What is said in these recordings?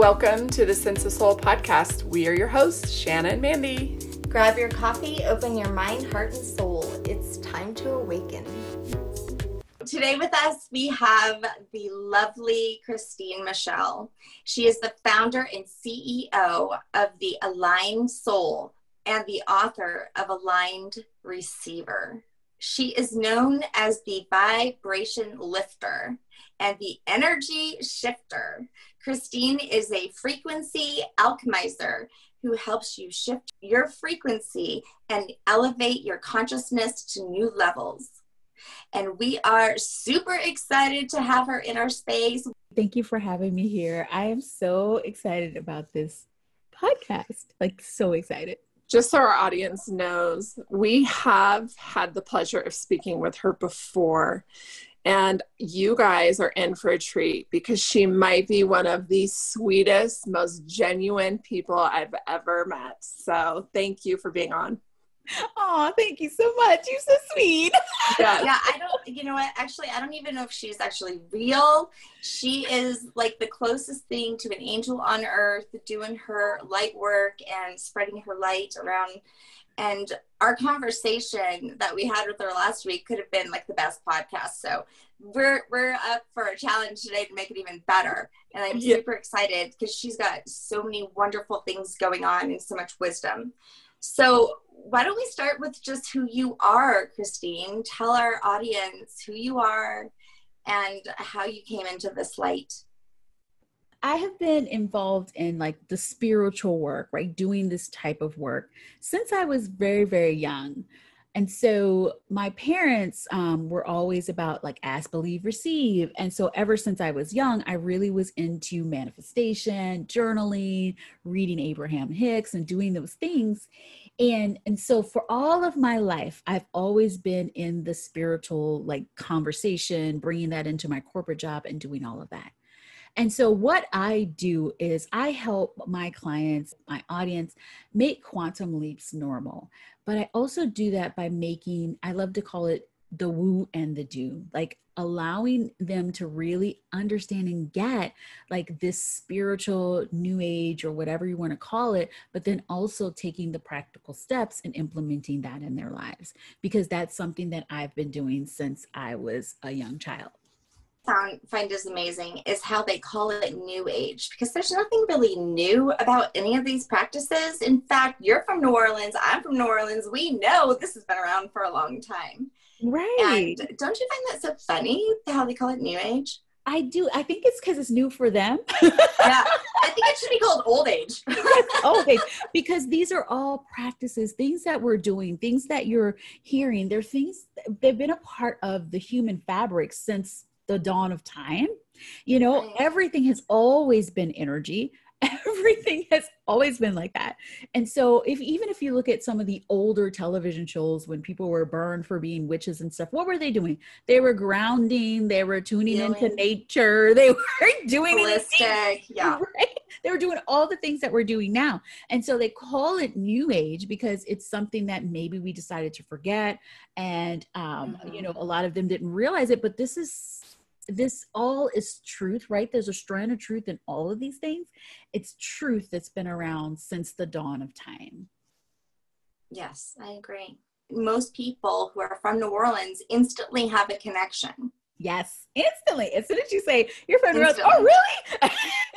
Welcome to the Sense of Soul podcast. We are your hosts, Shanna and Mandy. Grab your coffee, open your mind, heart, and soul. It's time to awaken. Today with us, we have the lovely Christine Michelle. She is the founder and CEO of the Aligned Soul and the author of Aligned Receiver. She is known as the vibration lifter and the energy shifter. Christine is a frequency alchemizer who helps you shift your frequency and elevate your consciousness to new levels. And we are super excited to have her in our space. Thank you for having me here. I am so excited about this podcast. Like, so excited. Just so our audience knows, we have had the pleasure of speaking with her before. And you guys are in for a treat because she might be one of the sweetest, most genuine people I've ever met. So thank you for being on. Oh, thank you so much. You're so sweet. Yeah. yeah, I don't, you know what? Actually, I don't even know if she's actually real. She is like the closest thing to an angel on earth doing her light work and spreading her light around. And our conversation that we had with her last week could have been like the best podcast. So we're we're up for a challenge today to make it even better. And I'm yeah. super excited because she's got so many wonderful things going on and so much wisdom. So why don't we start with just who you are, Christine? Tell our audience who you are and how you came into this light. I have been involved in like the spiritual work, right? Doing this type of work since I was very, very young. And so my parents um, were always about like ask, believe, receive. And so ever since I was young, I really was into manifestation, journaling, reading Abraham Hicks, and doing those things and and so for all of my life i've always been in the spiritual like conversation bringing that into my corporate job and doing all of that and so what i do is i help my clients my audience make quantum leaps normal. But i also do that by making i love to call it the woo and the do like allowing them to really understand and get like this spiritual new age or whatever you want to call it but then also taking the practical steps and implementing that in their lives because that's something that i've been doing since i was a young child found find is amazing is how they call it new age because there's nothing really new about any of these practices in fact you're from new orleans i'm from new orleans we know this has been around for a long time Right. And don't you find that so funny how they call it new age? I do. I think it's because it's new for them. yeah. I think it should be called old age. old age. Because these are all practices, things that we're doing, things that you're hearing. They're things, they've been a part of the human fabric since the dawn of time. You know, right. everything has always been energy everything has always been like that and so if even if you look at some of the older television shows when people were burned for being witches and stuff what were they doing they were grounding they were tuning Healing. into nature they were doing Holistic, yeah right? they were doing all the things that we're doing now and so they call it new age because it's something that maybe we decided to forget and um, mm-hmm. you know a lot of them didn't realize it but this is this all is truth, right? There's a strand of truth in all of these things. It's truth that's been around since the dawn of time. Yes, I agree. Most people who are from New Orleans instantly have a connection. Yes, instantly. As soon as you say you're from New Orleans, oh really?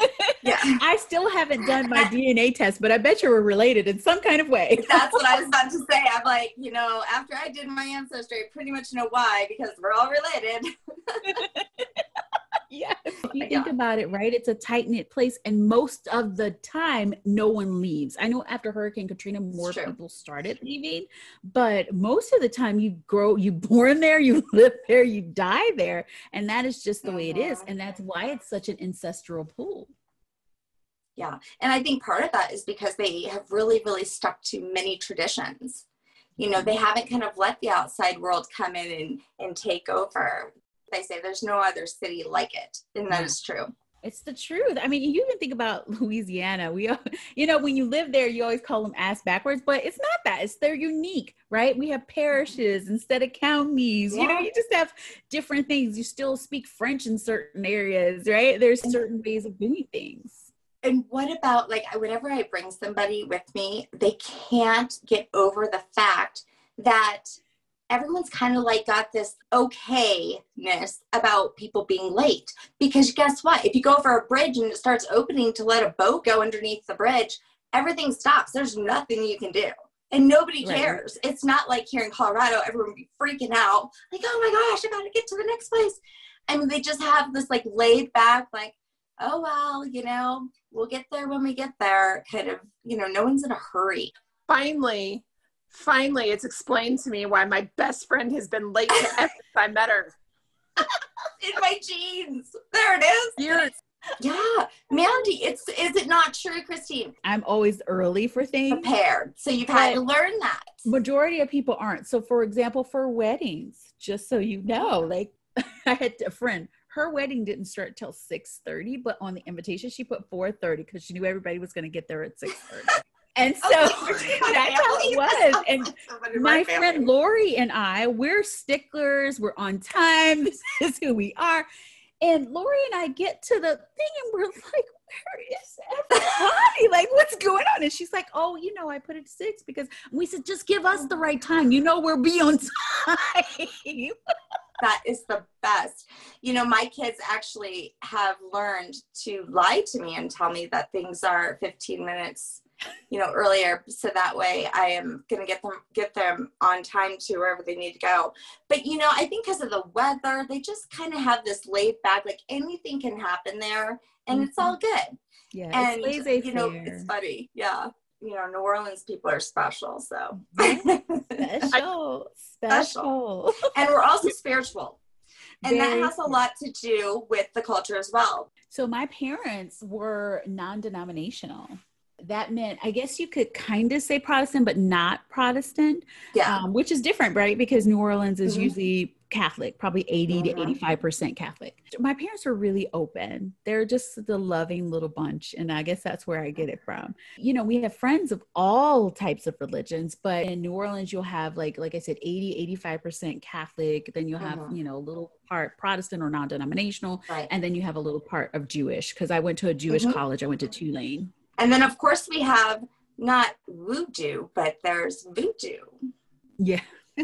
yeah. I still haven't done my DNA test, but I bet you we're related in some kind of way. That's what I was about to say. I'm like, you know, after I did my ancestry, I pretty much know why because we're all related. yes. You think about it, right? It's a tight knit place, and most of the time, no one leaves. I know after Hurricane Katrina, more people started leaving, but most of the time, you grow, you born there, you live there, you die there, and that is just the way it is, mm-hmm. and that's why it's such an ancestral pool. Yeah, and I think part of that is because they have really, really stuck to many traditions you know they haven't kind of let the outside world come in and, and take over they say there's no other city like it and that is true it's the truth. I mean, you even think about Louisiana. We, you know, when you live there, you always call them ass backwards, but it's not that. It's they're unique, right? We have parishes instead of counties. Yeah. You know, you just have different things. You still speak French in certain areas, right? There's certain ways of doing things. And what about like whenever I bring somebody with me, they can't get over the fact that everyone's kind of like got this okayness about people being late. Because guess what? If you go over a bridge and it starts opening to let a boat go underneath the bridge, everything stops. There's nothing you can do. And nobody cares. Right. It's not like here in Colorado, everyone be freaking out, like, oh my gosh, I gotta get to the next place. I mean, they just have this like laid back, like, oh well, you know, we'll get there when we get there kind of, you know, no one's in a hurry. Finally, finally it's explained to me why my best friend has been late to since I met her. in my genes. There it is. Years. Yeah, Mandy, it's is it not true, Christine? I'm always early for things. Prepared. So you've had to learn that. Majority of people aren't. So for example, for weddings, just so you know, like I had a friend, her wedding didn't start till 6:30, but on the invitation she put 4:30 because she knew everybody was going to get there at 6:30. And so that's how it was. And my friend Lori and I, we're sticklers. We're on time. This is who we are. And Lori and I get to the thing and we're like, where is everybody? like, what's going on? And she's like, oh, you know, I put it six because we said, just give us the right time. You know, we're be on time. That is the best. You know, my kids actually have learned to lie to me and tell me that things are 15 minutes you know earlier. So that way i am going to get them get them on time to wherever they need to go. But you know i think because of the weather they just kind of have this laid back like anything can happen there and mm-hmm. it's all good. Yeah and you know it's funny. Yeah you know new orleans people are special so. Special. Special. And we're also spiritual. And Very that has a lot to do with the culture as well. So my parents were non-denominational. That meant i guess you could kind of say protestant but not protestant. Yeah. Um, which is different right? Because new orleans is mm-hmm. usually catholic probably 80 mm-hmm. to 85 percent catholic my parents are really open they're just the loving little bunch and i guess that's where i get it from you know we have friends of all types of religions but in new orleans you'll have like like i said 80 85 percent catholic then you'll have mm-hmm. you know a little part protestant or non-denominational right. and then you have a little part of jewish because i went to a jewish mm-hmm. college i went to tulane and then, of course, we have not voodoo, but there's voodoo. Yeah.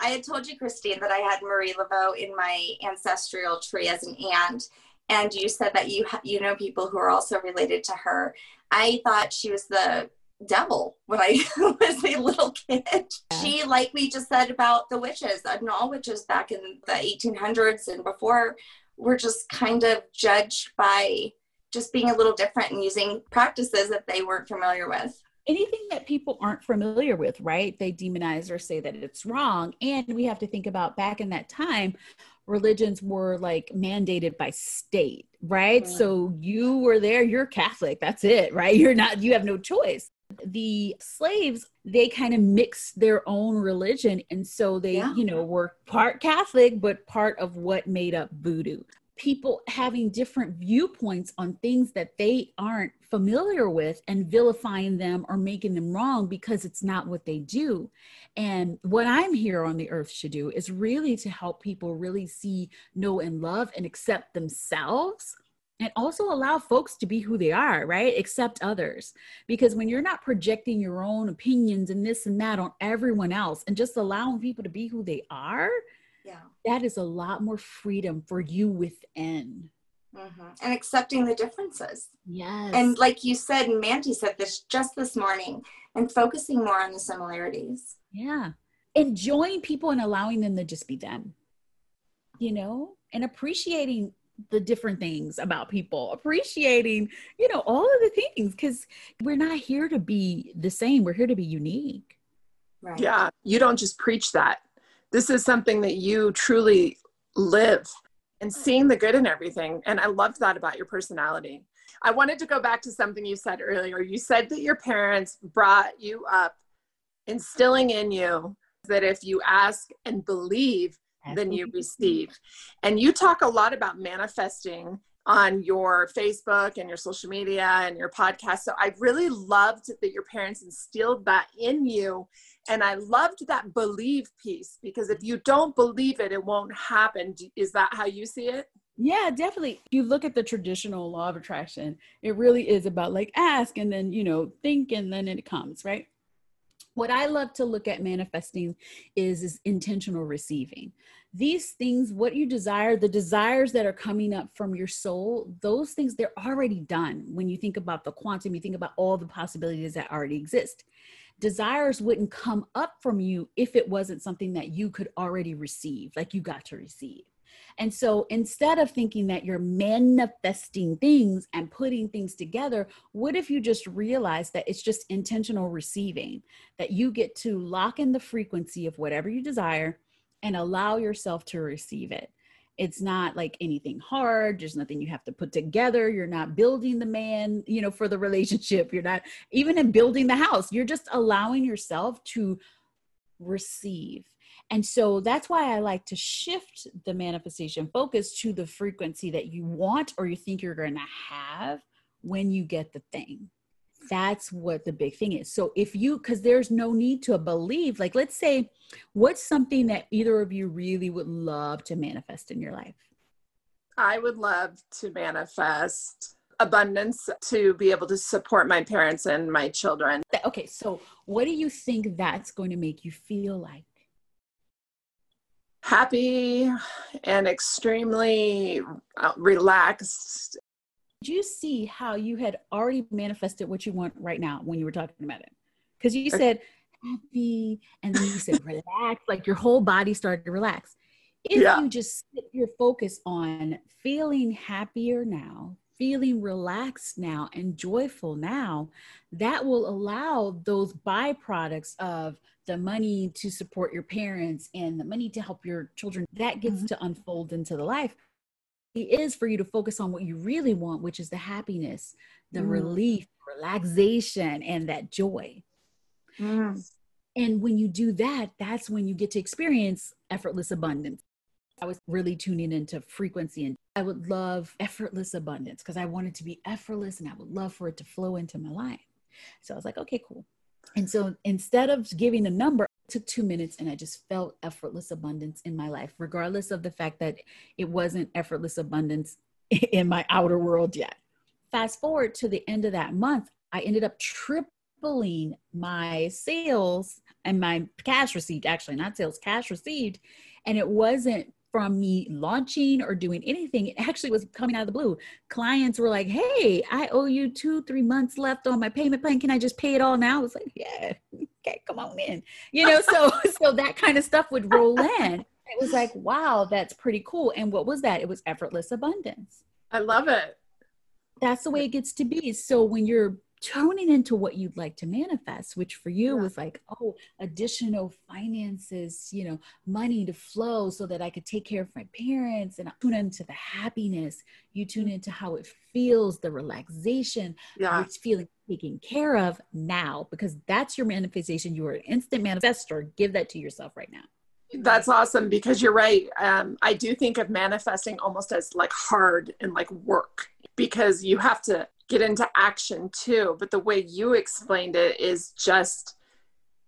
I had told you, Christine, that I had Marie Laveau in my ancestral tree as an aunt, and you said that you you know people who are also related to her. I thought she was the devil when I was a little kid. Yeah. She, like we just said about the witches, and all witches back in the 1800s and before, were just kind of judged by just being a little different and using practices that they weren't familiar with anything that people aren't familiar with, right? They demonize or say that it's wrong. And we have to think about back in that time, religions were like mandated by state, right? Yeah. So you were there, you're Catholic, that's it, right? You're not, you have no choice. The slaves, they kind of mixed their own religion. And so they, yeah. you know, were part Catholic, but part of what made up voodoo people having different viewpoints on things that they aren't familiar with and vilifying them or making them wrong because it's not what they do. And what I'm here on the earth to do is really to help people really see, know, and love and accept themselves. And also allow folks to be who they are, right? Accept others. Because when you're not projecting your own opinions and this and that on everyone else and just allowing people to be who they are, yeah. That is a lot more freedom for you within. Mm-hmm. and accepting the differences. Yes. And like you said and mandy said this just this morning and focusing more on the similarities. Yeah. Enjoying people and allowing them to just be them. You know? And appreciating the different things about people. Appreciating you know all of the things because we're not here to be the same. We're here to be unique. Right. Yeah. You don't just preach that this is something that you truly live and seeing the good in everything. And I love that about your personality. I wanted to go back to something you said earlier. You said that your parents brought you up, instilling in you that if you ask and believe, then you receive. And you talk a lot about manifesting on your Facebook and your social media and your podcast. So I really loved that your parents instilled that in you and I loved that believe piece because if you don't believe it, it won't happen. Is that how you see it? Yeah, definitely. If you look at the traditional law of attraction, it really is about like ask and then, you know, think and then it comes, right? What I love to look at manifesting is, is intentional receiving. These things, what you desire, the desires that are coming up from your soul, those things, they're already done. When you think about the quantum, you think about all the possibilities that already exist. Desires wouldn't come up from you if it wasn't something that you could already receive, like you got to receive. And so instead of thinking that you're manifesting things and putting things together, what if you just realize that it's just intentional receiving, that you get to lock in the frequency of whatever you desire and allow yourself to receive it? It's not like anything hard. There's nothing you have to put together. You're not building the man, you know, for the relationship. You're not even in building the house. You're just allowing yourself to receive and so that's why I like to shift the manifestation focus to the frequency that you want or you think you're going to have when you get the thing. That's what the big thing is. So if you, because there's no need to believe, like let's say, what's something that either of you really would love to manifest in your life? I would love to manifest abundance to be able to support my parents and my children. Okay, so what do you think that's going to make you feel like? happy and extremely uh, relaxed. Did you see how you had already manifested what you want right now when you were talking about it? Because you said happy and then you said relax, like your whole body started to relax. If yeah. you just sit your focus on feeling happier now, feeling relaxed now and joyful now, that will allow those byproducts of the money to support your parents and the money to help your children, that gets mm-hmm. to unfold into the life. Is for you to focus on what you really want, which is the happiness, the mm. relief, relaxation, and that joy. Mm. And when you do that, that's when you get to experience effortless abundance. I was really tuning into frequency and I would love effortless abundance because I wanted to be effortless and I would love for it to flow into my life. So I was like, okay, cool. And so instead of giving a number, took two minutes and I just felt effortless abundance in my life, regardless of the fact that it wasn't effortless abundance in my outer world yet. Fast forward to the end of that month, I ended up tripling my sales and my cash received, actually, not sales, cash received. And it wasn't from me launching or doing anything. It actually was coming out of the blue. Clients were like, Hey, I owe you two, three months left on my payment plan. Can I just pay it all now? I was like, Yeah, okay, come on in. You know, so so that kind of stuff would roll in. It was like, wow, that's pretty cool. And what was that? It was effortless abundance. I love it. That's the way it gets to be. So when you're tuning into what you'd like to manifest which for you yeah. was like oh additional finances you know money to flow so that i could take care of my parents and I tune into the happiness you tune into how it feels the relaxation yeah. it's feeling taken care of now because that's your manifestation you are an instant manifestor give that to yourself right now that's awesome because you're right um, i do think of manifesting almost as like hard and like work because you have to get into action too. But the way you explained it is just,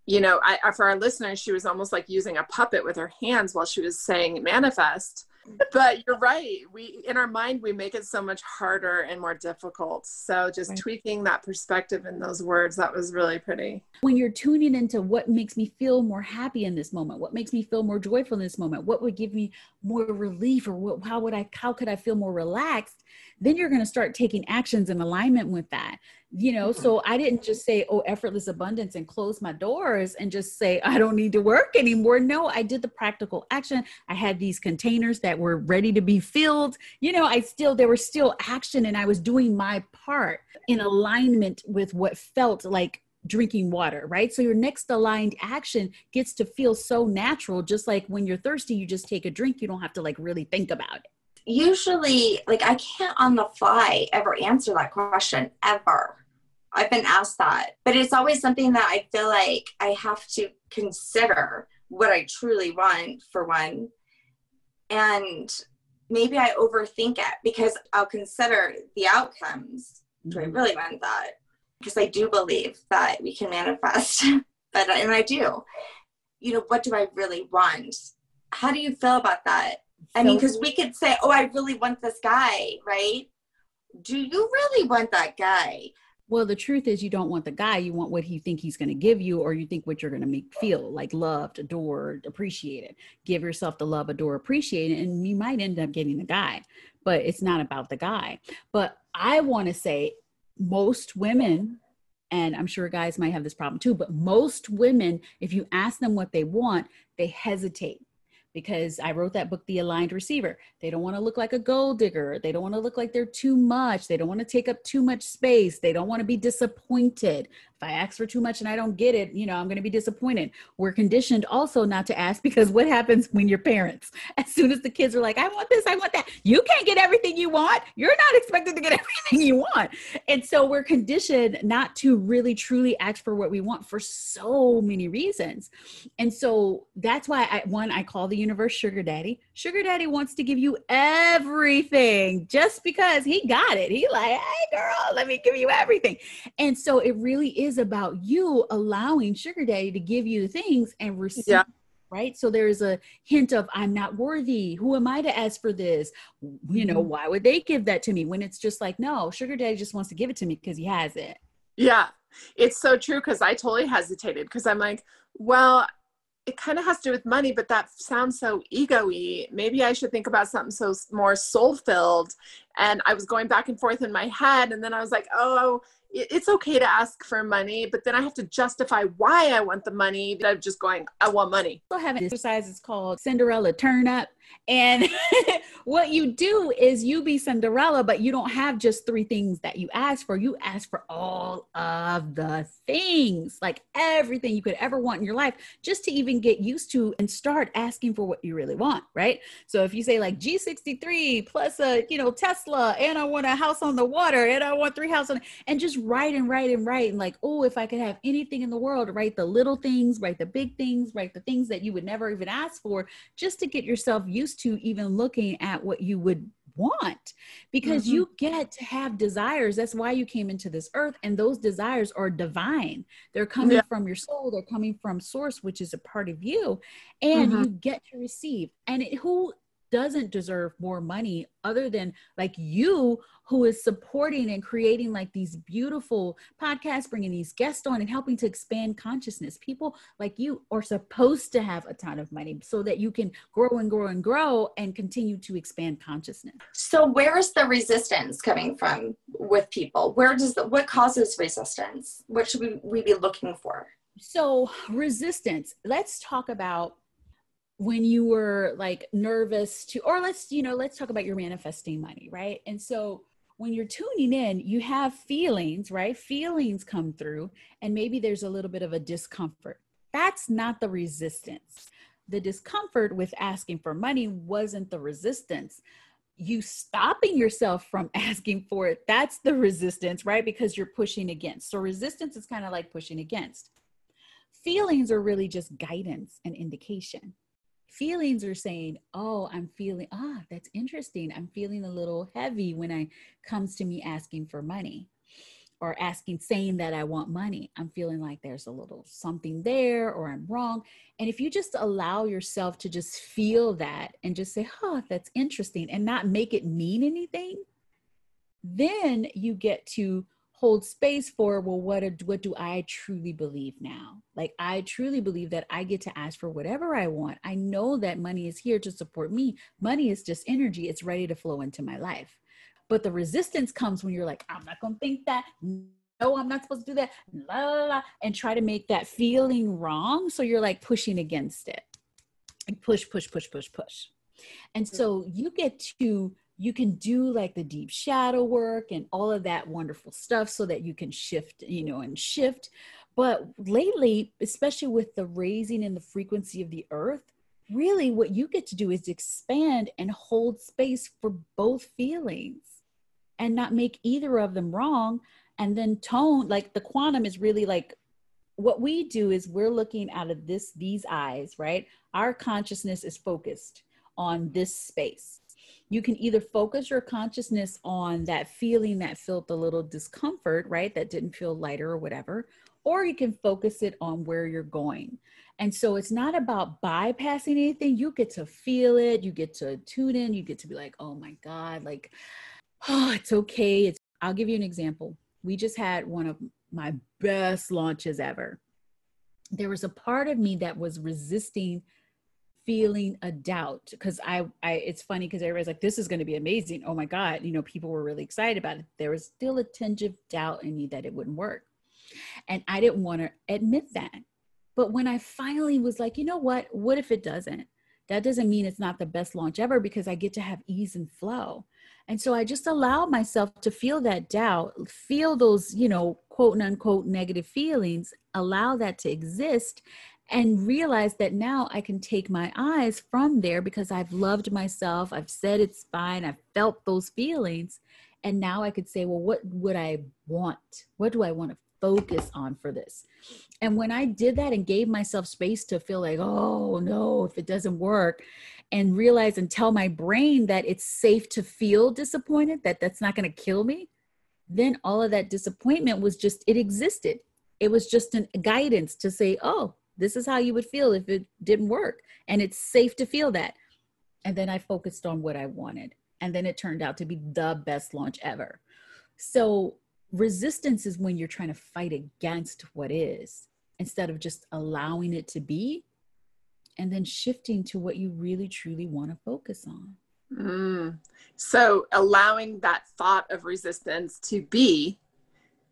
you know, I, for our listeners, she was almost like using a puppet with her hands while she was saying manifest but you're right. We in our mind we make it so much harder and more difficult. So just right. tweaking that perspective in those words that was really pretty. When you're tuning into what makes me feel more happy in this moment what makes me feel more joyful in this moment what would give me more relief or what, how would i how could i feel more relaxed? Then you're going to start taking actions in alignment with that you know so i didn't just say oh effortless abundance and close my doors and just say i don't need to work anymore no i did the practical action i had these containers that were ready to be filled you know i still there was still action and i was doing my part in alignment with what felt like drinking water, right? So your next aligned action gets to feel so natural, just like when you're thirsty, you just take a drink, you don't have to like really think about it. Usually, like I can't on the fly ever answer that question ever. I've been asked that, but it's always something that I feel like I have to consider what I truly want for one. And maybe I overthink it because I'll consider the outcomes. Do I mm-hmm. really want that? Because I do believe that we can manifest, but and I do. You know, what do I really want? How do you feel about that? I mean, because we could say, oh, I really want this guy, right? Do you really want that guy? Well, the truth is, you don't want the guy. You want what he think he's going to give you, or you think what you're going to make feel like loved, adored, appreciated. Give yourself the love, adore, appreciate, and you might end up getting the guy. But it's not about the guy. But I want to say, most women, and I'm sure guys might have this problem too, but most women, if you ask them what they want, they hesitate because I wrote that book, The Aligned Receiver. They don't want to look like a gold digger. They don't want to look like they're too much. They don't want to take up too much space. They don't want to be disappointed if I ask for too much and I don't get it, you know, I'm going to be disappointed. We're conditioned also not to ask because what happens when you're parents? As soon as the kids are like, I want this, I want that, you can't get everything you want. You're not expected to get everything you want. And so we're conditioned not to really truly ask for what we want for so many reasons. And so that's why I, one, I call the universe sugar daddy. Sugar daddy wants to give you everything just because he got it. He like, hey girl, let me give you everything. And so it really is is about you allowing sugar daddy to give you things and receive yeah. right so there's a hint of i'm not worthy who am i to ask for this you know mm-hmm. why would they give that to me when it's just like no sugar daddy just wants to give it to me because he has it yeah it's so true because i totally hesitated because i'm like well it kind of has to do with money, but that sounds so ego-y. Maybe I should think about something so more soul-filled. And I was going back and forth in my head, and then I was like, oh, it's okay to ask for money, but then I have to justify why I want the money of just going, I want money. So have an exercise is called Cinderella Turn Up. And what you do is you be Cinderella, but you don't have just three things that you ask for. You ask for all of the things, like everything you could ever want in your life, just to even get used to and start asking for what you really want, right? So if you say like G63 plus a, you know, Tesla, and I want a house on the water, and I want three houses, and just write and write and write, and like, oh, if I could have anything in the world, write the little things, write the big things, write the things that you would never even ask for, just to get yourself used used to even looking at what you would want because mm-hmm. you get to have desires that's why you came into this earth and those desires are divine they're coming yeah. from your soul they're coming from source which is a part of you and mm-hmm. you get to receive and it, who doesn't deserve more money other than like you who is supporting and creating like these beautiful podcasts bringing these guests on and helping to expand consciousness. People like you are supposed to have a ton of money so that you can grow and grow and grow and continue to expand consciousness. So where is the resistance coming from with people? Where does the, what causes resistance? What should we, we be looking for? So resistance. Let's talk about when you were like nervous to or let's you know let's talk about your manifesting money right? And so when you're tuning in you have feelings right? Feelings come through and maybe there's a little bit of a discomfort. That's not the resistance. The discomfort with asking for money wasn't the resistance. You stopping yourself from asking for it that's the resistance right? Because you're pushing against. So resistance is kind of like pushing against. Feelings are really just guidance and indication feelings are saying oh i'm feeling ah that's interesting. I'm feeling a little heavy when i comes to me asking for money or asking saying that i want money. I'm feeling like there's a little something there or i'm wrong. And if you just allow yourself to just feel that and just say oh that's interesting and not make it mean anything then you get to hold space for well what what do i truly believe now? Like i truly believe that i get to ask for whatever i want. I know that money is here to support me. Money is just energy. It's ready to flow into my life. But the resistance comes when you're like i'm not going to think that. No i'm not supposed to do that. La, la, la, and try to make that feeling wrong. So you're like pushing against it. Like push push push push push. And mm. so you get to you can do like the deep shadow work and all of that wonderful stuff so that you can shift, you know, and shift. But lately, especially with the raising in the frequency of the earth, really what you get to do is expand and hold space for both feelings and not make either of them wrong. And then tone, like the quantum is really like what we do is we're looking out of this these eyes right our consciousness is focused on this space you can either focus your consciousness on that feeling that felt a little discomfort, right? That didn't feel lighter or whatever. or you can focus it on where you're going. And so it's not about bypassing anything. You get to feel it, you get to tune in, you get to be like, oh my God, like, oh, it's okay. It's I'll give you an example. We just had one of my best launches ever. There was a part of me that was resisting feeling a doubt because I, I it's funny because everybody's like this is going to be amazing. Oh my god you know people were really excited about it. There was still a tinge of doubt in me that it wouldn't work. And i didn't want to admit that. But when i finally was like you know what? What if it doesn't? That doesn't mean it's not the best launch ever because i get to have ease and flow. And so i just allow myself to feel that doubt feel those you know quote unquote negative feelings allow that to exist and realize that now I can take my eyes from there because I've loved myself. I've said it's fine. I've felt those feelings. And now I could say, well, what would I want? What do I want to focus on for this? And when I did that and gave myself space to feel like, oh no, if it doesn't work, and realize and tell my brain that it's safe to feel disappointed, that that's not going to kill me, then all of that disappointment was just, it existed. It was just a guidance to say, oh, this is how you would feel if it didn't work. And it's safe to feel that. And then I focused on what I wanted. And then it turned out to be the best launch ever. So resistance is when you're trying to fight against what is instead of just allowing it to be and then shifting to what you really truly want to focus on. Mm. So allowing that thought of resistance to be,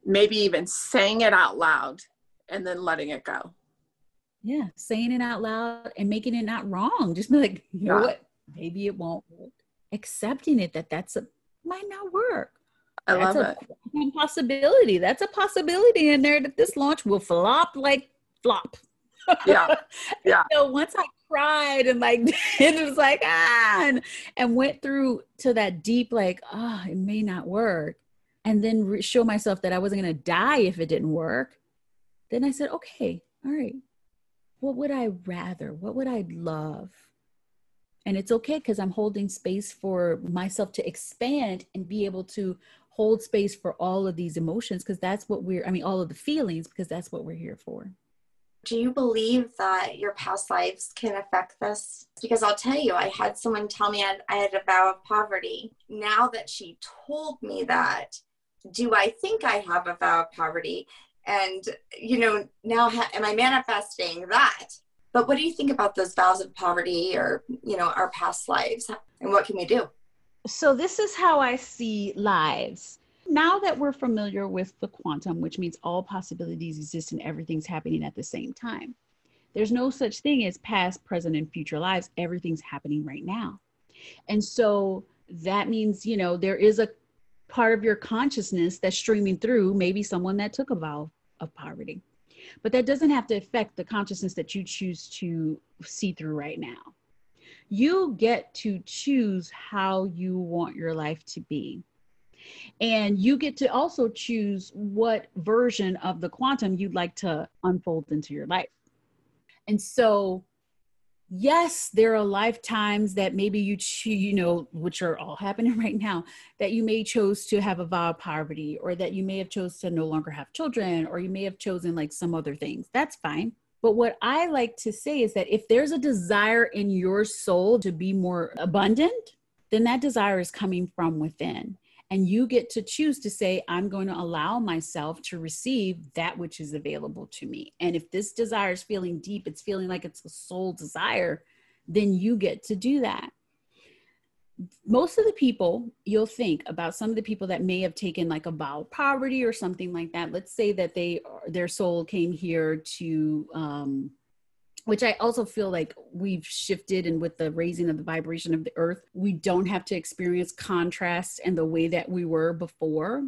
maybe even saying it out loud and then letting it go yeah saying it out loud and making it not wrong just be like you know yeah. what? Maybe it won't work. Accepting it that that's a might not work. I that's love a it. possibility. That's a possibility in there that this launch will flop like flop. Yeah. Yeah. so once i cried and like it was like ah and, and went through to that deep like oh it may not work and then re- show myself that i wasn't going to die if it didn't work then i said okay all right what would I rather? What would I love? And it's okay because I'm holding space for myself to expand and be able to hold space for all of these emotions because that's what we're, I mean, all of the feelings because that's what we're here for. Do you believe that your past lives can affect this? Because I'll tell you, I had someone tell me I had, a vow of poverty. Now that she told me that, do I think I have a vow of poverty? And you know now ha- am i manifesting that? But what do you think about those vows of poverty or you know our past lives? And what can we do? So this is how i see lives. Now that we're familiar with the quantum which means all possibilities exist and everything's happening at the same time there's no such thing as past present and future lives. Everything's happening right now. And so that means you know there is a part of your consciousness that's streaming through maybe someone that took a vow of poverty. But that doesn't have to affect the consciousness that you choose to see through right now. You get to choose how you want your life to be. And you get to also choose what version of the quantum you'd like to unfold into your life. And so yes there are lifetimes that maybe you you know which are all happening right now that you may chose to have a vow of poverty or that you may have chose to no longer have children or you may have chosen like some other things. That's fine. But what i like to say is that if there's a desire in your soul to be more abundant then that desire is coming from within and you get to choose to say, I'm going to allow myself to receive that which is available to me. And if this desire is feeling deep, it's feeling like it's a soul desire, then you get to do that. Most of the people you'll think about some of the people that may have taken like a vow of poverty or something like that. Let's say that they their soul came here to um, which I also feel like we've shifted and with the raising of the vibration of the earth, we don't have to experience contrast and the way that we were before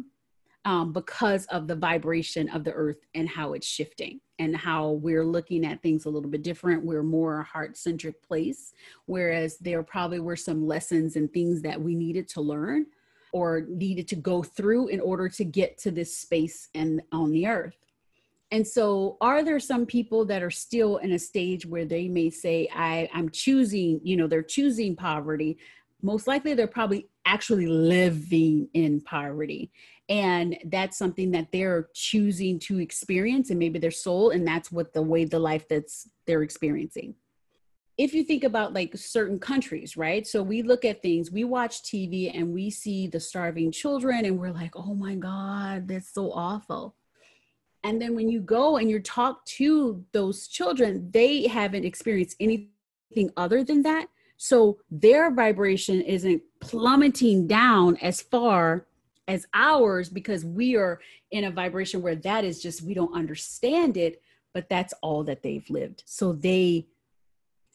um, because of the vibration of the earth and how it's shifting and how we're looking at things a little bit different. We're more a heart centric place, whereas there probably were some lessons and things that we needed to learn or needed to go through in order to get to this space and on the earth. And so, are there some people that are still in a stage where they may say, I, I'm choosing, you know, they're choosing poverty, most likely they're probably actually living in poverty. And that's something that they're choosing to experience and maybe their soul, and that's what the way the life that's they're experiencing. If you think about like certain countries, right? So we look at things, we watch TV and we see the starving children, and we're like, oh my God, that's so awful. And then when you go and you talk to those children, they haven't experienced anything other than that. So their vibration isn't plummeting down as far as ours because we are in a vibration where that is just, we don't understand it, but that's all that they've lived. So they,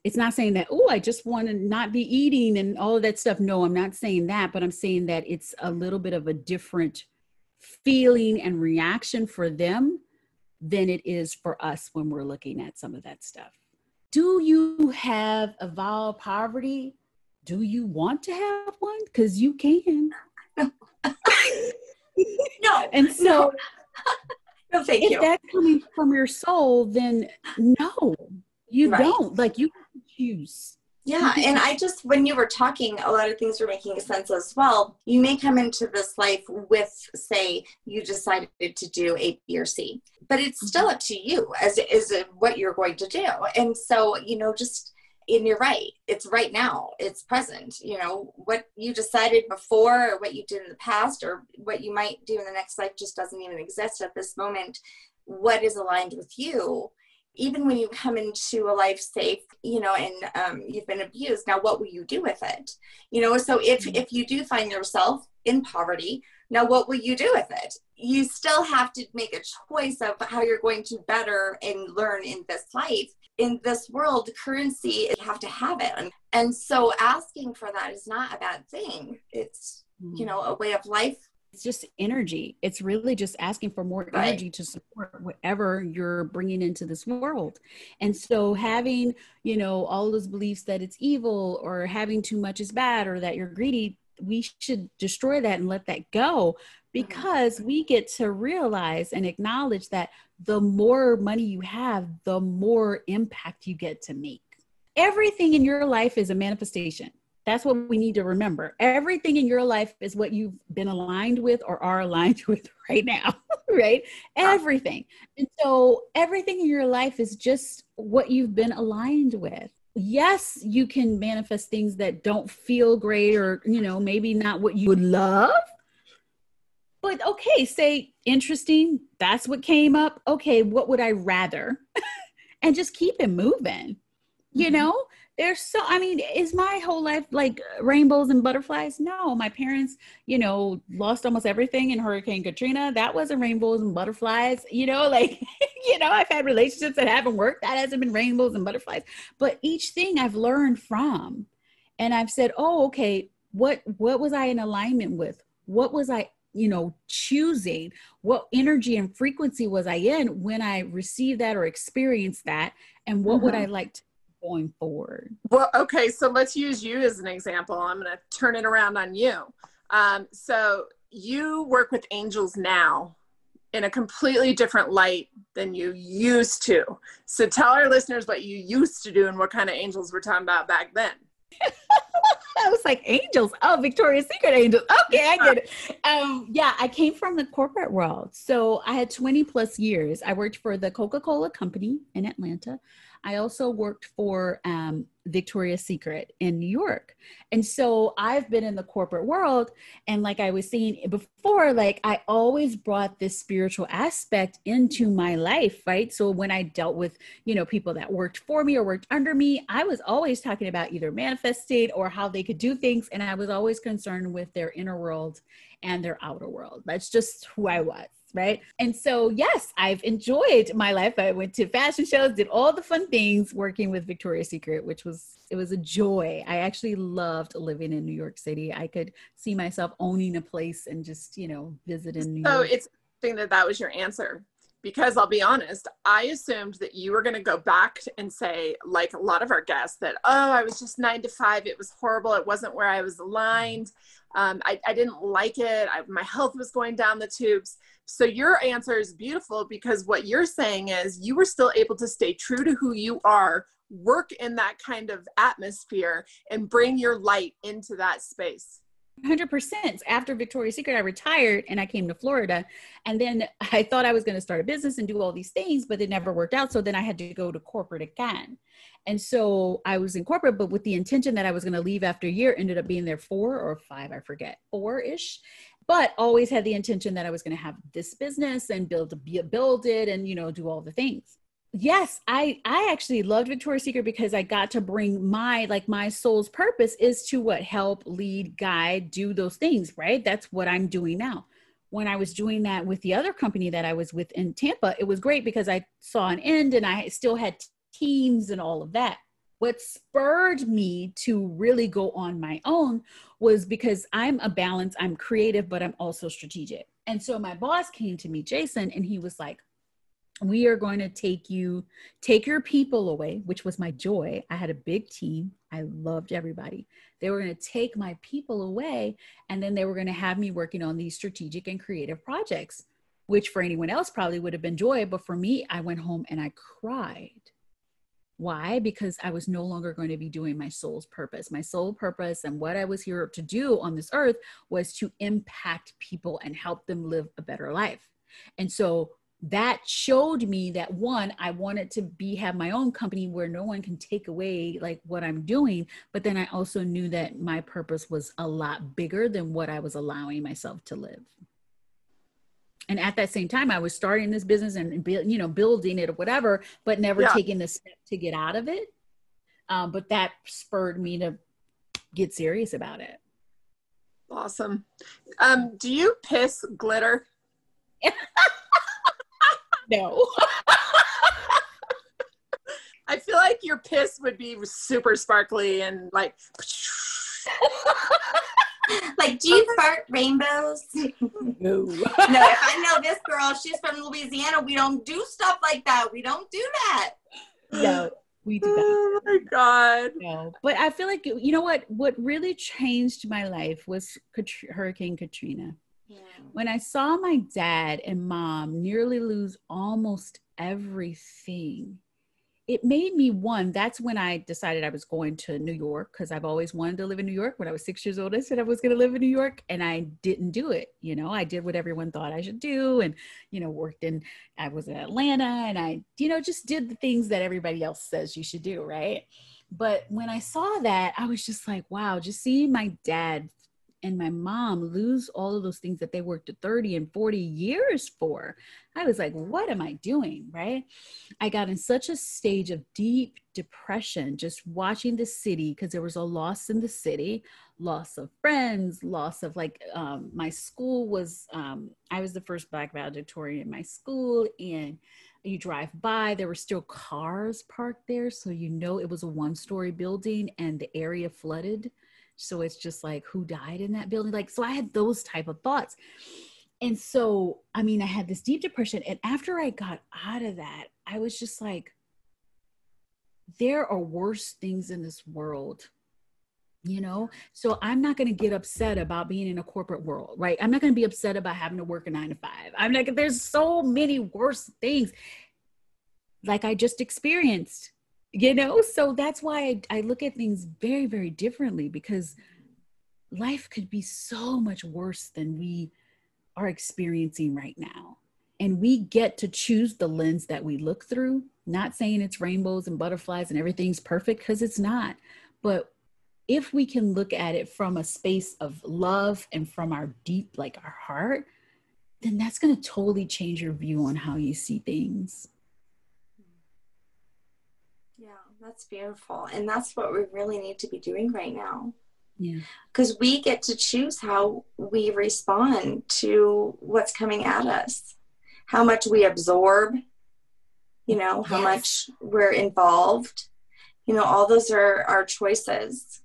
it's not saying that, oh, I just want to not be eating and all of that stuff. No, I'm not saying that, but I'm saying that it's a little bit of a different feeling and reaction for them than it is for us when we're looking at some of that stuff. Do you have evolved poverty? Do you want to have one? Because you can. no. And so, no. thank if you. that's coming from your soul, then no, you Right. don't. Like you can choose. Yeah, mm-hmm. and I just, when you were talking, a lot of things were making sense as well. You may come into this life with, say, you decided to do A, B, or C, but it's mm-hmm. still up to you as is what you're going to do. And so, you know, just and you're right, it's right now, it's present. You know, what you decided before, or what you did in the past, or what you might do in the next life just doesn't even exist at this moment. What is aligned with you? Even when you come into a life safe you know and um, you've been abused now what will you do with it? You know so if if you do find yourself in poverty now what will you do with it? You still have to make a choice of how you're going to better and learn in this life. In this world currency you have to have it. And, and so asking for that is not a bad thing. It's you know a way of life it's just energy. It's really just asking for more Right. energy to support whatever you're bringing into this world. And so having, you know, all those beliefs that it's evil or having too much is bad or that you're greedy, we should destroy that and let that go because we get to realize and acknowledge that the more money you have, the more impact you get to make. Everything in your life is a manifestation. That's what we need to remember. Everything in your life is what you've been aligned with or are aligned with right now, right? Everything. And so everything in your life is just what you've been aligned with. Yes, you can manifest things that don't feel great or, you know, maybe not what you would love. But okay, say interesting, that's what came up. Okay, what would I rather? and just keep it moving. You Mhm. know, there's so i mean is my whole life like rainbows and butterflies? No my parents you know lost almost everything in hurricane katrina. That wasn't rainbows and butterflies you know like you know i've had relationships that haven't worked. That hasn't been rainbows and butterflies. But each thing i've learned from and i've said oh okay what what was i in alignment with? What was i you know choosing? What energy and frequency was i in when i received that or experienced that? And what would Mhm. i like to going forward Well, okay, so let's use you as an example. I'm going to turn it around on you. Um, so you work with angels now in a completely different light than you used to. So tell our listeners what you used to do and what kind of angels we're talking about back then. I was like angels. Oh, Victoria's Secret angels. Okay, I get it. Um, yeah, I came from the corporate world. So I had 20 plus years. I worked for the Coca-Cola company in Atlanta. I also worked for um, Victoria's Secret in New York. And so I've been in the corporate world. And like I was saying before, like I always brought this spiritual aspect into my life, right? So when I dealt with, you know, people that worked for me or worked under me, I was always talking about either manifesting or how they could do things. And I was always concerned with their inner world and their outer world. That's just who I was. Right. And so, yes, I've enjoyed my life. I went to fashion shows, did all the fun things working with Victoria's Secret, which was, it was a joy. I actually loved living in New York City. I could see myself owning a place and just, you know, visiting. New So York. it's interesting that that was your answer because I'll be honest, I assumed that you were going to go back and say, like a lot of our guests, that, oh, I was just nine to five. It was horrible. It wasn't where I was aligned. Um, I, I didn't like it. I, my health was going down the tubes. So your answer is beautiful because what you're saying is you were still able to stay true to who you are work in that kind of atmosphere and bring your light into that space 100% after victoria's secret i retired and i came to florida. And then i thought i was going to start a business and do all these things but it never worked out. So then i had to go to corporate again. And so i was in corporate but with the intention that i was going to leave after a year ended up being there four or five i forget four-ish. But always had the intention that i was going to have this business and build build it and you know do all the things yes i i actually loved victoria's secret because i got to bring my like my soul's purpose is to what? Help lead guide do those things right? That's what i'm doing now. When i was doing that with the other company that i was with in tampa it was great because i saw an end and i still had teams and all of that. What spurred me to really go on my own was because i'm a balance i'm creative but i'm also strategic. And so my boss came to me jason and he was like we are going to take you take your people away which was my joy. I had a big team. I loved everybody. They were going to take my people away and then they were going to have me working on these strategic and creative projects which for anyone else probably would have been joy but for me i went home and i cried. Why? Because i was no longer going to be doing my soul's purpose. My soul purpose and what i was here to do on this earth was to impact people and help them live a better life. And so that showed me that one i wanted to be have my own company where no one can take away like what i'm doing but then i also knew that my purpose was a lot bigger than what i was allowing myself to live. And at that same time i was starting this business and you know building it or whatever but never yeah. taking the step to get out of it. Um, but that spurred me to get serious about it. Awesome. Um, do you piss glitter no. I feel like your piss would be super sparkly and like. like, do you fart rainbows? No. no, if I know this girl, she's from Louisiana. We don't do stuff like that. We don't do that. No, we do that. Oh my God. No, but I feel like, you know what? What really changed my life was Hurricane Katrina. When I saw my dad and mom nearly lose almost everything, it made me one. That's when I decided I was going to New York because I've always wanted to live in New York. When I was six years old, I said I was going to live in New York and I didn't do it. You know, I did what everyone thought I should do and, you know, worked in, I was in Atlanta and I, you know, just did the things that everybody else says you should do. Right. But when I saw that, I was just like, wow, just seeing my dad and my mom lose all of those things that they worked 30 and 40 years for. I was like, what am I doing? Right. I got in such a stage of deep depression just watching the city because there was a loss in the city, loss of friends, loss of like um, my school was, um, I was the first Black valedictorian in my school. And you drive by, there were still cars parked there. So you know it was a one story building and the area flooded so it's just like who died in that building? Like so i had those type of thoughts. And so i mean i had this deep depression and after i got out of that i was just like there are worse things in this world you know? So i'm not going to get upset about being in a corporate world right? I'm not going to be upset about having to work a nine to five. I'm like there's so many worse things like i just experienced you know so that's why I, I, look at things very very differently because life could be so much worse than we are experiencing right now. And we get to choose the lens that we look through not saying it's rainbows and butterflies and everything's perfect because it's not. But if we can look at it from a space of love and from our deep like our heart then that's going to totally change your view on how you see things that's beautiful. And that's what we really need to be doing right now. Yeah. Because we get to choose how we respond to what's coming at us, how much we absorb, you know, how yes. much we're involved. You know, all those are our choices.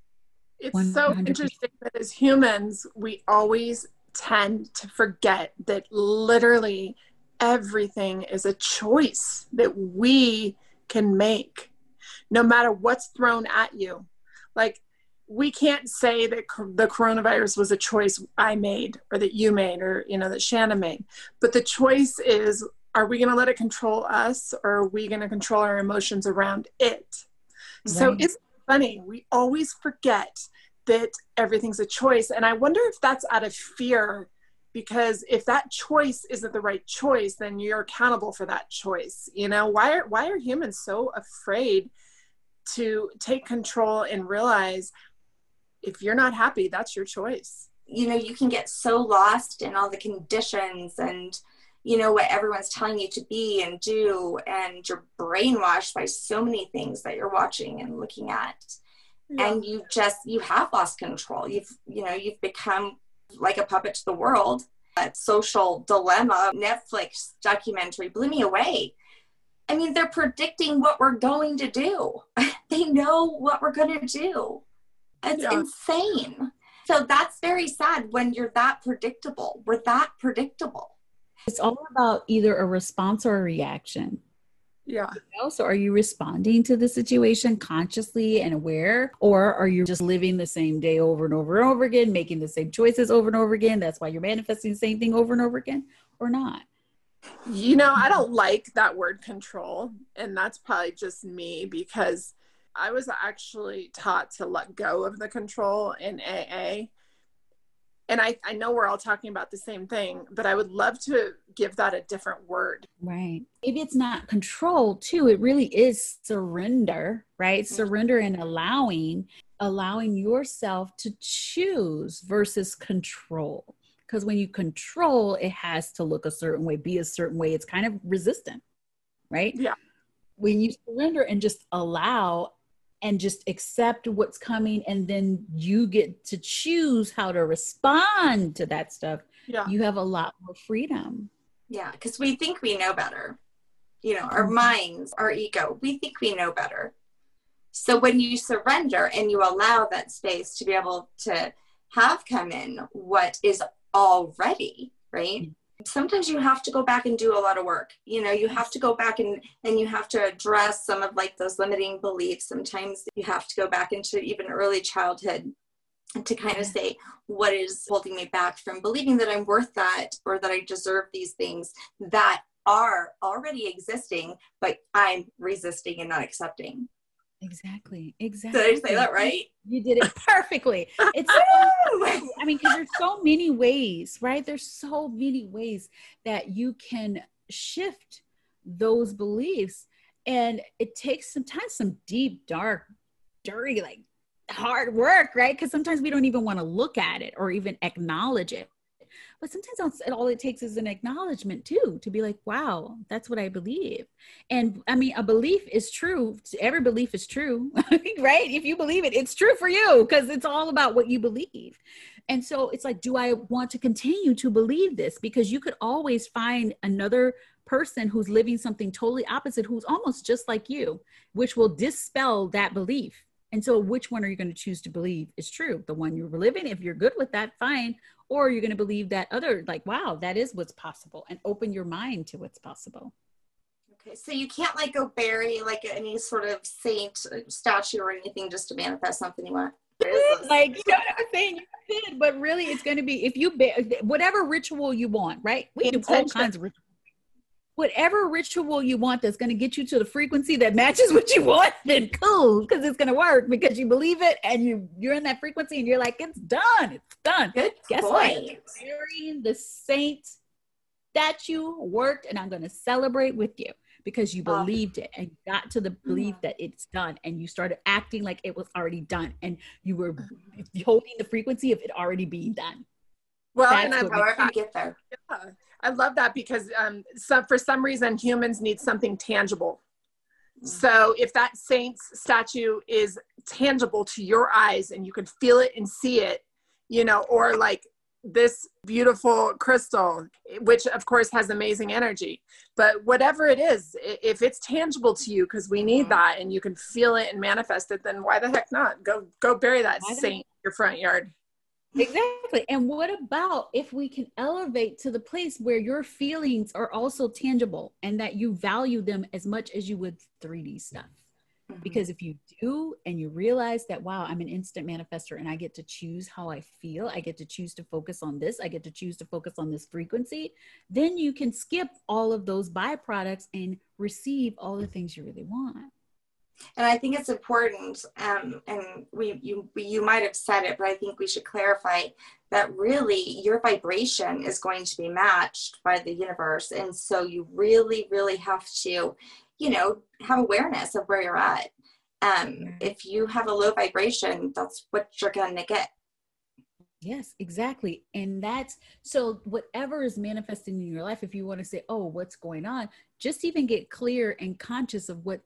It's 100%. so interesting that as humans, we always tend to forget that literally everything is a choice that we can make no matter what's thrown at you. Like, we can't say that the coronavirus was a choice I made or that you made or, you know, that Shanna made. But the choice is are we going to let it control us or are we going to control our emotions around it? So it's funny. We always forget that everything's a choice. And I wonder if that's out of fear because if that choice isn't the right choice then you're accountable for that choice you know why are why are humans so afraid to take control and realize if you're not happy that's your choice. You know you can get so lost in all the conditions and you know what everyone's telling you to be and do and you're brainwashed by so many things that you're watching and looking at. Yeah. and you just you have lost control. You've you know you've become like a puppet to the world. That social dilemma netflix documentary blew me away i mean they're predicting what we're going to do they know what we're going to do it's yeah. insane so that's very sad when you're that predictable we're that predictable it's all about either a response or a reaction. Yeah. You know? So are you responding to the situation consciously and aware, or are you just living the same day over and over and over again, making the same choices over and over again? That's why you're manifesting the same thing over and over again, or not? You know, I don't like that word control. And that's probably just me because I was actually taught to let go of the control in AA and I, I know we're all talking about the same thing, but I would love to give that a different word. Right. Maybe it's not control too. It really is surrender, right? Mm-hmm. Surrender and allowing, allowing yourself to choose versus control. Because when you control, it has to look a certain way, be a certain way. It's kind of resistant, right? Yeah. When you surrender and just allow and just accept what's coming and then you get to choose how to respond to that stuff yeah. you have a lot more freedom yeah because we think we know better you know our mm-hmm. minds our ego we think we know better so when you surrender and you allow that space to be able to have come in what is already right? Mm-hmm sometimes you have to go back and do a lot of work. You know you have to go back and and you have to address some of like those limiting beliefs. Sometimes you have to go back into even early childhood to kind of say what is holding me back from believing that i'm worth that or that i deserve these things that are already existing but i'm resisting and not accepting Exactly. Exactly. Did I say that right? You did it perfectly. It's I mean, because there's so many ways, right? There's so many ways that you can shift those beliefs. And it takes sometimes some deep, dark, dirty, like hard work, right? Because sometimes we don't even want to look at it or even acknowledge it but sometimes all it takes is an acknowledgement too to be like wow that's what i believe. And i mean a belief is true every belief is true right? If you believe it it's true for you because it's all about what you believe. And so it's like do i want to continue to believe this? Because you could always find another person who's living something totally opposite who's almost just like you which will dispel that belief. And so, which one are you going to choose to believe is true? The one you're living, if you're good with that, fine. Or you're going to believe that other, like, wow, that is what's possible, and open your mind to what's possible. Okay, so you can't like go bury like any sort of saint uh, statue or anything just to manifest something you want. like you know what I'm saying, you did, but really, it's going to be if you whatever ritual you want, right? We do all kinds of rituals whatever ritual you want that's going to get you to the frequency that matches what you want, then cool, because it's going to work because you believe it and you you're in that frequency and you're like, it's done, it's done. Good Guess point. what? Burying the saint statue worked, and I'm going to celebrate with you because you believed it and got to the mm-hmm. belief that it's done and you started acting like it was already done and you were holding the frequency of it already being done. Well, That's and I'm however you get there. Yeah. I love that because um, for some reason humans need something tangible. So if that saint's statue is tangible to your eyes and you can feel it and see it, you know, or like this beautiful crystal, which of course has amazing energy, but whatever it is, if it's tangible to you, because we need that and you can feel it and manifest it, then why the heck not? Go go bury that saint in your front yard. Exactly. And what about if we can elevate to the place where your feelings are also tangible and that you value them as much as you would 3D stuff? Mm-hmm. Because if you do and you realize that, wow, I'm an instant manifester and I get to choose how I feel, I get to choose to focus on this, I get to choose to focus on this frequency, then you can skip all of those byproducts and receive all the things you really want. And I think it's important, um, and we you you might have said it, but I think we should clarify that really your vibration is going to be matched by the universe, and so you really really have to, you know, have awareness of where you're at. Um, if you have a low vibration, that's what you're going to get. Yes, exactly. And that's so whatever is manifesting in your life, if you want to say, oh, what's going on, just even get clear and conscious of what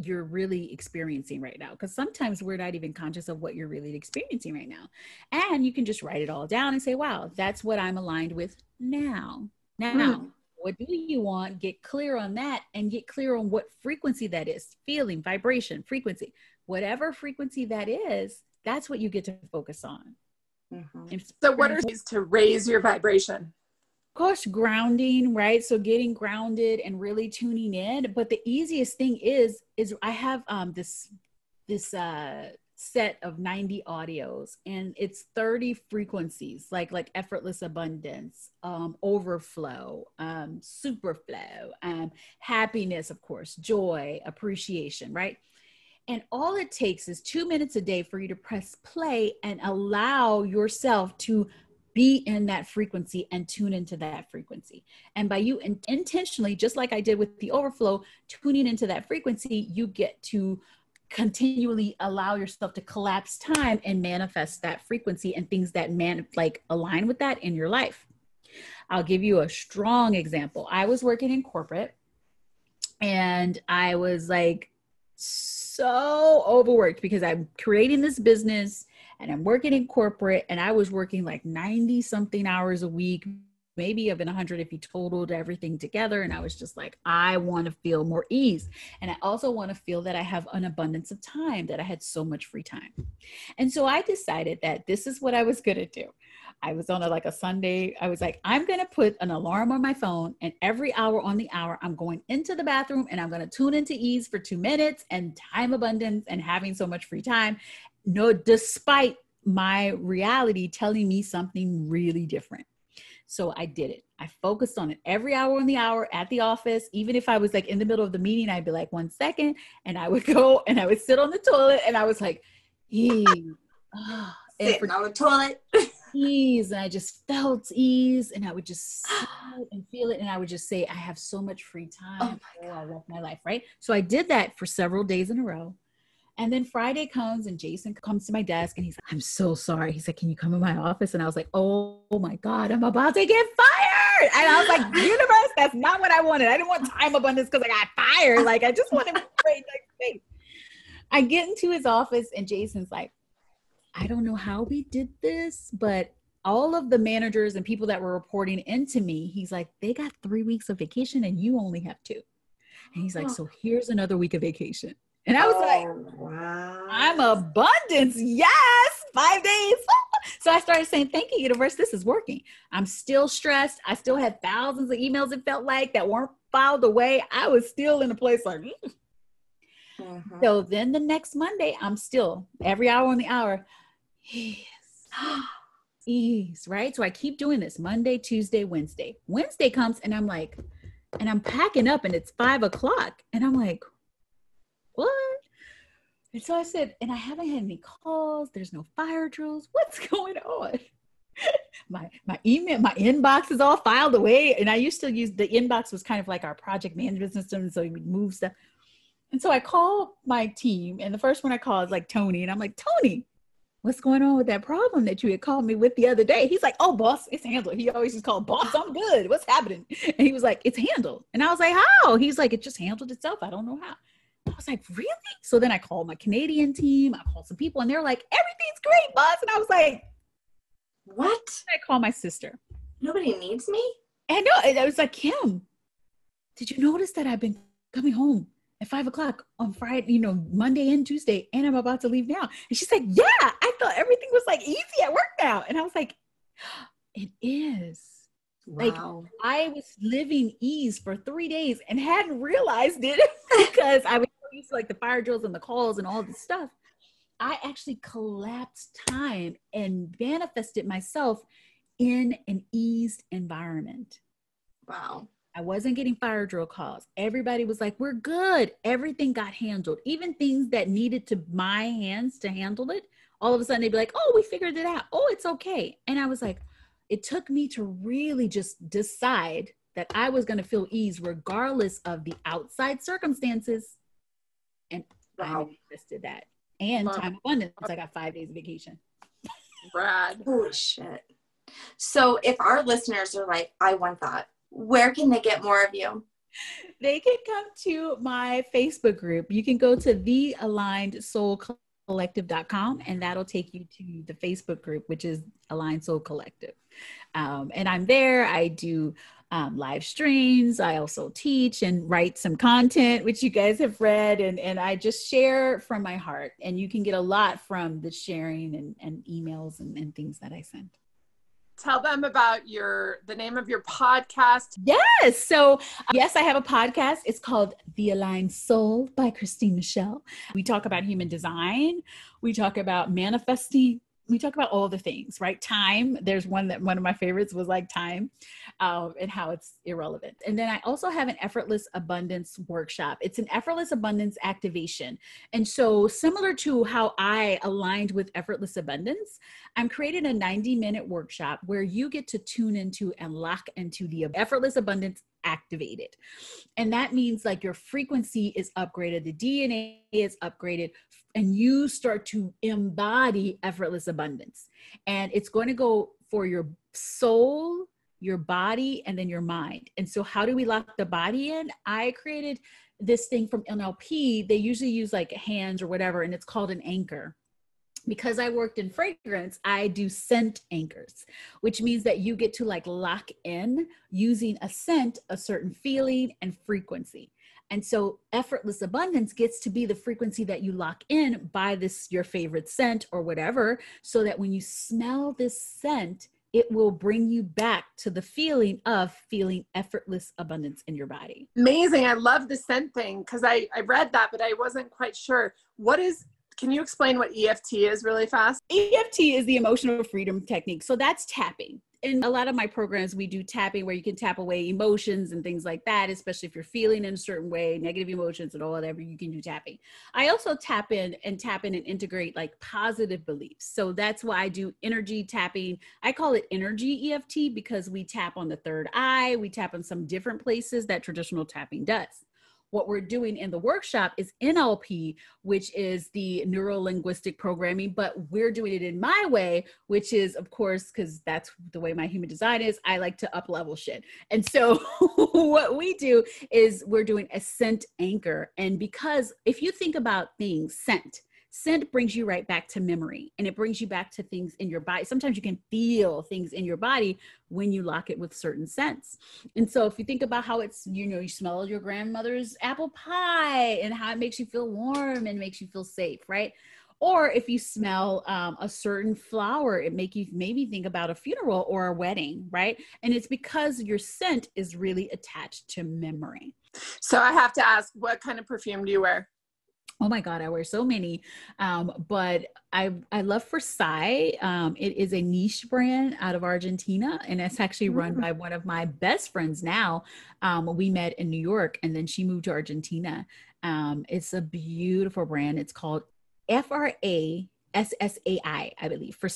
you're really experiencing right now because sometimes we're not even conscious of what you're really experiencing right now. And you can just write it all down and say wow that's what i'm aligned with now. Now mm. what do you want? Get clear on that and get clear on what frequency that is feeling vibration frequency. Whatever frequency that is that's what you get to focus on. Mm-hmm. so what are ways to raise your vibration course grounding right? So getting grounded and really tuning in. But the easiest thing is is i have um this this uh set of 90 audios and it's 30 frequencies like like effortless abundance um overflow um superflow um happiness of course joy appreciation right? And all it takes is two minutes a day for you to press play and allow yourself to be in that frequency and tune into that frequency. And by you in- intentionally, just like I did with the overflow, tuning into that frequency, you get to continually allow yourself to collapse time and manifest that frequency and things that man like align with that in your life. I'll give you a strong example. I was working in corporate and I was like so overworked because I'm creating this business and I'm working in corporate and I was working like 90 something hours a week, maybe even 100 if you totaled everything together. And I was just like, I want to feel more ease. And I also want to feel that I have an abundance of time, that I had so much free time. And so I decided that this is what I was going to do. I was on a, like a Sunday. I was like, I'm going to put an alarm on my phone, and every hour on the hour, I'm going into the bathroom and I'm going to tune into ease for two minutes and time abundance and having so much free time no despite my reality telling me something really different. So i did it. I focused on it every hour on the hour at the office. Even if i was like in the middle of the meeting i'd be like one second and i would go and i would sit on the toilet and i was like ease. Oh, sitting on the toilet. ease and i just felt ease and i would just and feel it and i would just say i have so much free oh time oh, oh i love my life right? So i did that for several days in a row and then Friday comes and Jason comes to my desk and he's like, I'm so sorry. He said, Can you come in my office? And I was like, Oh, my God, I'm about to get fired. And I was like, Universe, that's not what I wanted. I didn't want time abundance because I got fired. Like, I just wanted great next day. I get into his office and Jason's like, I don't know how we did this, but all of the managers and people that were reporting into me, he's like, they got three weeks of vacation and you only have two. And he's like, so here's another week of vacation. And I was oh, like, wow. I'm abundance. Yes, five days. so I started saying, Thank you, universe. This is working. I'm still stressed. I still had thousands of emails, it felt like, that weren't filed away. I was still in a place like, mm. mm-hmm. so then the next Monday, I'm still every hour on the hour. Yes. Ease, right? So I keep doing this Monday, Tuesday, Wednesday. Wednesday comes and I'm like, and I'm packing up and it's five o'clock. And I'm like, what? And so I said, and I haven't had any calls. There's no fire drills. What's going on? my my email, my inbox is all filed away. And I used to use the inbox was kind of like our project management system. So we move stuff. And so I call my team, and the first one I call is like Tony, and I'm like, Tony, what's going on with that problem that you had called me with the other day? He's like, oh, boss, it's handled. He always just called boss, I'm good. What's happening? And he was like, it's handled. And I was like, how? He's like, it just handled itself. I don't know how. I was like, really? So then I called my Canadian team. I called some people and they're like, everything's great, boss. And I was like, what? I call my sister. Nobody needs me? And no, I was like, Kim, did you notice that I've been coming home at five o'clock on Friday, you know, Monday and Tuesday, and I'm about to leave now? And she's like, yeah, I thought everything was like easy at work now. And I was like, it is. Wow. Like I was living ease for three days and hadn't realized it because I was used to like the fire drills and the calls and all this stuff. I actually collapsed time and manifested myself in an eased environment. Wow. I wasn't getting fire drill calls. Everybody was like, we're good. Everything got handled. Even things that needed to my hands to handle it, all of a sudden they'd be like, oh, we figured it out. Oh, it's okay. And I was like, it took me to really just decide that I was going to feel ease regardless of the outside circumstances. And wow. I manifested that. And wow. time abundance. I got five days of vacation. Brad. Holy shit. So if our listeners are like, I want that, where can they get more of you? They can come to my Facebook group. You can go to the aligned soul collective.com and that'll take you to the Facebook group, which is Aligned Soul Collective. Um, and I'm there. I do um, live streams. I also teach and write some content, which you guys have read, and, and I just share from my heart. And you can get a lot from the sharing and, and emails and, and things that I send. Tell them about your the name of your podcast. Yes. So yes i have a podcast. It's called the aligned soul by christine michelle. We talk about human design. We talk about manifesting we talk about all the things, right? Time. There's one that one of my favorites was like time um, and how it's irrelevant. And then I also have an effortless abundance workshop. It's an effortless abundance activation. And so, similar to how I aligned with effortless abundance, I'm creating a 90 minute workshop where you get to tune into and lock into the effortless abundance activated. And that means like your frequency is upgraded, the DNA is upgraded, and you start to embody effortless abundance. And it's going to go for your soul, your body, and then your mind. And so, how do we lock the body in? I created this thing from NLP. They usually use like hands or whatever, and it's called an anchor because I worked in fragrance, I do scent anchors, which means that you get to like lock in using a scent, a certain feeling and frequency. And so effortless abundance gets to be the frequency that you lock in by this your favorite scent or whatever so that when you smell this scent it will bring you back to the feeling of feeling effortless abundance in your body. Amazing. I love the scent thing because I, I read that, but I wasn't quite sure. What is can you explain what EFT is really fast? EFT is the emotional freedom technique. So that's tapping. In a lot of my programs, we do tapping where you can tap away emotions and things like that, especially if you're feeling in a certain way, negative emotions and all whatever, you can do tapping. I also tap in and tap in and integrate like positive beliefs. So that's why I do energy tapping. I call it energy EFT because we tap on the third eye, we tap on some different places that traditional tapping does what we're doing in the workshop is NLP, which is the neuro linguistic programming, but we're doing it in my way, which is, of course, because that's the way my human design is. I like to up level shit. And so what we do is we're doing a scent anchor. And because if you think about things, scent, scent brings you right back to memory and it brings you back to things in your body. Sometimes you can feel things in your body when you lock it with certain scents. And so if you think about how it's, you know, you smell your grandmother's apple pie and how it makes you feel warm and makes you feel safe, right? Or if you smell um, a certain flower, it make you maybe think about a funeral or a wedding, right? And it's because your scent is really attached to memory. So I have to ask, what kind of perfume do you wear? Oh my God, I wear so many. Um, but I I love Versace. Um, it is a niche brand out of Argentina, and it's actually run mm. by one of my best friends now. Um, we met in New York, and then she moved to Argentina. Um, it's a beautiful brand. It's called F R A SSAI, I believe, for.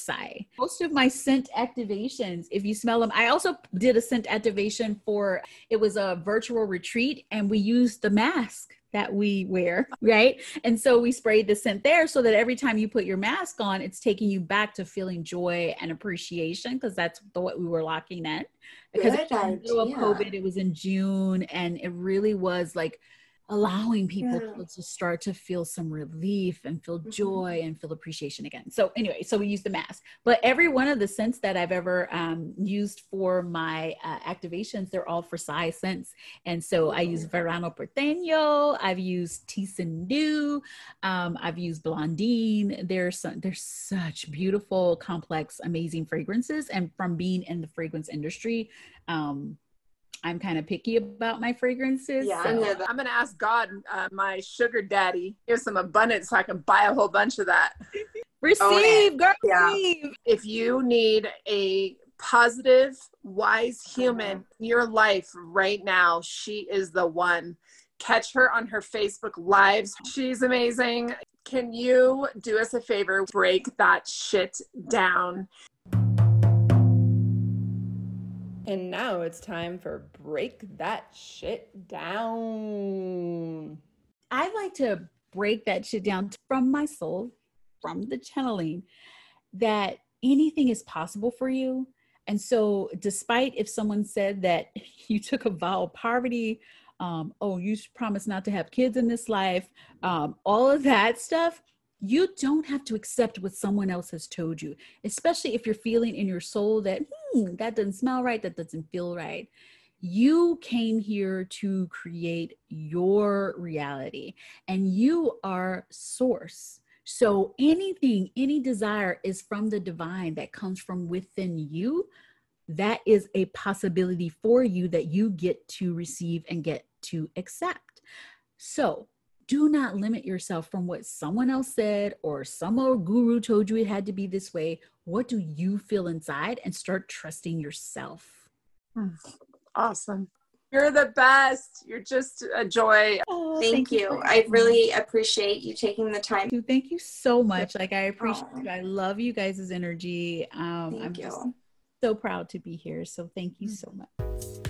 Most of my scent activations, if you smell them, I also did a scent activation for it was a virtual retreat, and we used the mask that we wear, right? And so we sprayed the scent there so that every time you put your mask on, it's taking you back to feeling joy and appreciation because that's the, what we were locking in. Because Good in the middle of COVID, it was in June, and it really was like allowing people yeah. to start to feel some relief and feel mm-hmm. joy and feel appreciation again. So anyway, so we use the mask, but every one of the scents that I've ever um, used for my uh, activations, they're all for size scents. And so I use Verano Porteño, I've used Tissandu, um, I've used Blondine. There's some, there's such beautiful, complex, amazing fragrances. And from being in the fragrance industry, um, I'm kind of picky about my fragrances. Yeah, so. I'm gonna ask God, uh, my sugar daddy, give some abundance so I can buy a whole bunch of that. receive, girl, yeah. receive. If you need a positive, wise human in your life right now, she is the one. Catch her on her Facebook Lives. She's amazing. Can you do us a favor? Break that shit down. And now it's time for Break That Shit Down. I like to break that shit down from my soul, from the channeling, that anything is possible for you. And so, despite if someone said that you took a vow of poverty, um, oh, you promised not to have kids in this life, um, all of that stuff, you don't have to accept what someone else has told you, especially if you're feeling in your soul that, hmm, that doesn't smell right, that doesn't feel right. You came here to create your reality, and you are source. So anything, any desire is from the divine that comes from within you. That is a possibility for you that you get to receive and get to accept. So do not limit yourself from what someone else said or some old guru told you it had to be this way. What do you feel inside? And start trusting yourself. Hmm. Awesome. You're the best. You're just a joy. Oh, thank, thank, you. you I really appreciate you taking the time. Thank you so much. Like I appreciate oh. I love you guys' energy. Um, thank I'm you. just so proud to be here. So thank you so much.